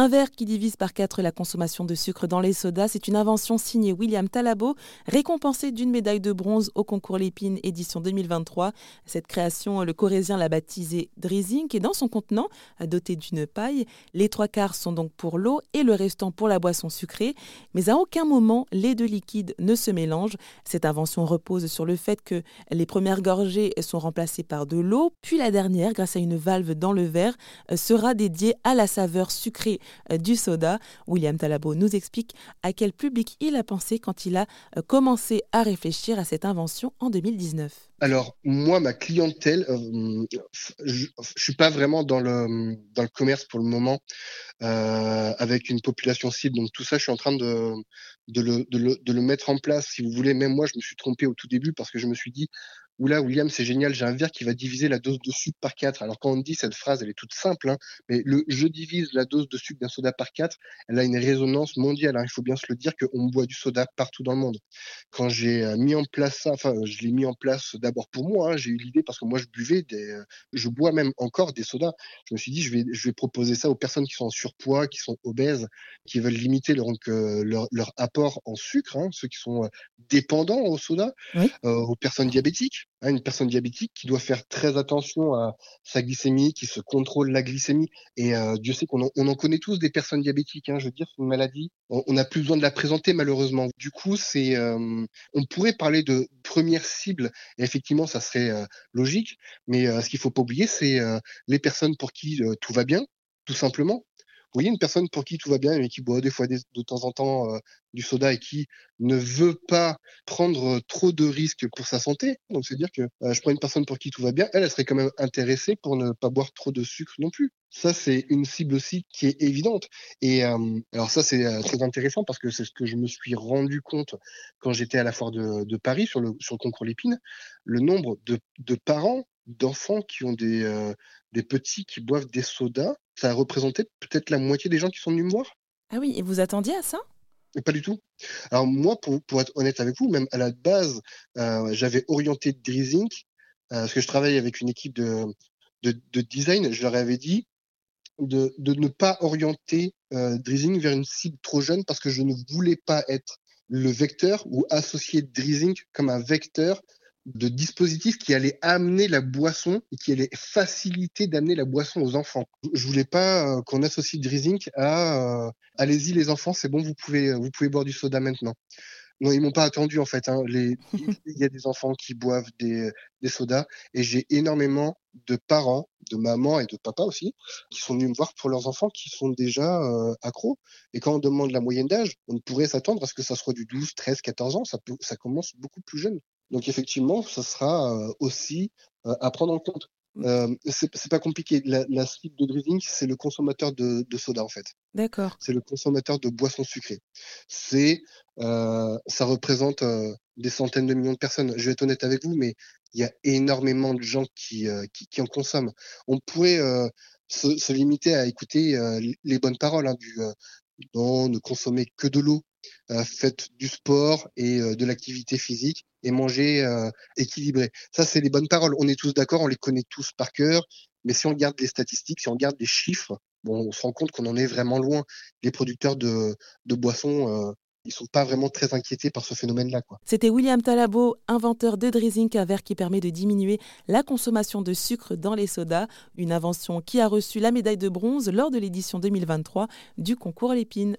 Un verre qui divise par quatre la consommation de sucre dans les sodas, c'est une invention signée William Talabo, récompensé d'une médaille de bronze au concours Lépine édition 2023. Cette création, le corésien l'a baptisée Drizink et dans son contenant, doté d'une paille, les trois quarts sont donc pour l'eau et le restant pour la boisson sucrée. Mais à aucun moment, les deux liquides ne se mélangent. Cette invention repose sur le fait que les premières gorgées sont remplacées par de l'eau, puis la dernière, grâce à une valve dans le verre, sera dédiée à la saveur sucrée du soda. William Talabo nous explique à quel public il a pensé quand il a euh, commencé à réfléchir à cette invention en 2019. Alors, moi, ma clientèle, euh, je ne suis pas vraiment dans le, commerce pour le moment, avec une population cible. Donc, tout ça, je suis en train de le mettre en place. Si vous voulez, même moi, je me suis trompé au tout début parce que je me suis dit, Oula, William, c'est génial, j'ai un verre qui va diviser la dose de sucre par 4. Alors quand on dit cette phrase, elle est toute simple, hein, mais le je divise la dose de sucre d'un soda par 4, elle a une résonance mondiale. Hein. Il faut bien se le dire qu'on boit du soda partout dans le monde. Quand j'ai euh, mis en place ça, enfin, je l'ai mis en place d'abord pour moi, hein, j'ai eu l'idée parce que moi je buvais des, euh, je bois même encore des sodas. Je me suis dit, je vais, je vais proposer ça aux personnes qui sont en surpoids, qui sont obèses, qui veulent limiter leur, euh, leur, leur apport en sucre, hein, ceux qui sont dépendants au soda, aux personnes diabétiques une personne diabétique qui doit faire très attention à sa glycémie, qui se contrôle la glycémie. Et euh, Dieu sait qu'on en, on en connaît tous des personnes diabétiques. Hein, je veux dire, c'est une maladie. On n'a plus besoin de la présenter malheureusement. Du coup, c'est, euh, on pourrait parler de première cible. Et effectivement, ça serait euh, logique. Mais ce qu'il faut pas oublier, c'est les personnes pour qui tout va bien, tout simplement. Vous voyez, une personne pour qui tout va bien, mais qui boit des fois de temps en temps euh, du soda et qui ne veut pas prendre trop de risques pour sa santé. Donc, c'est-à-dire que euh, je prends une personne pour qui tout va bien, elle, serait quand même intéressée pour ne pas boire trop de sucre non plus. Ça, c'est une cible aussi qui est évidente. Et euh, alors ça, c'est très intéressant parce que c'est ce que je me suis rendu compte quand j'étais à la foire de, Paris sur le, sur le concours Lépine. Le nombre de, de parents d'enfants qui ont des, des petits qui boivent des sodas ça a représenté peut-être la moitié des gens qui sont venus me voir. Ah oui, et vous attendiez à ça? Pas du tout. Alors moi, pour, pour, être honnête avec vous, même à la base, euh, j'avais orienté Drizink, euh, parce que je travaille avec une équipe de, de, design, je leur avais dit de, de ne pas orienter euh, Drizink vers une cible trop jeune parce que je ne voulais pas être le vecteur ou associer Drizink comme un vecteur de dispositifs qui allaient amener la boisson et qui allaient faciliter d'amener la boisson aux enfants. Je voulais pas euh, qu'on associe Drizink à euh, allez-y les enfants, c'est bon, vous pouvez vous pouvez boire du soda maintenant. Non, ils m'ont pas attendu en fait. Hein. Il y a des enfants qui boivent des, sodas et j'ai énormément de parents, de mamans et de papas aussi, qui sont venus me voir pour leurs enfants qui sont déjà euh, accros. Et quand on demande la moyenne d'âge, on pourrait s'attendre à ce que ça soit du 12, 13, 14 ans. Ça commence beaucoup plus jeune. Donc effectivement, ça sera euh, aussi euh, à prendre en compte. Mmh. Euh, c'est pas compliqué. La, la de Driving, c'est le consommateur de, de, soda en fait. D'accord. C'est le consommateur de boissons sucrées. C'est, euh, ça représente euh, des centaines de millions de personnes. Je vais être honnête avec vous, mais il y a énormément de gens qui, qui, qui, en consomment. On pourrait se, se, limiter à écouter les bonnes paroles hein, du non, ne consommer que de l'eau, euh, faites du sport et euh, de l'activité physique et manger euh, équilibré. Ça, c'est les bonnes paroles. On est tous d'accord, on les connaît tous par cœur. Mais si on regarde les statistiques, si on regarde les chiffres, bon, on se rend compte qu'on en est vraiment loin. Les producteurs de, boissons ils sont pas vraiment très inquiétés par ce phénomène-là. C'était William Talabo, inventeur de Drizink, un verre qui permet de diminuer la consommation de sucre dans les sodas, une invention qui a reçu la médaille de bronze lors de l'édition 2023 du concours Lépine.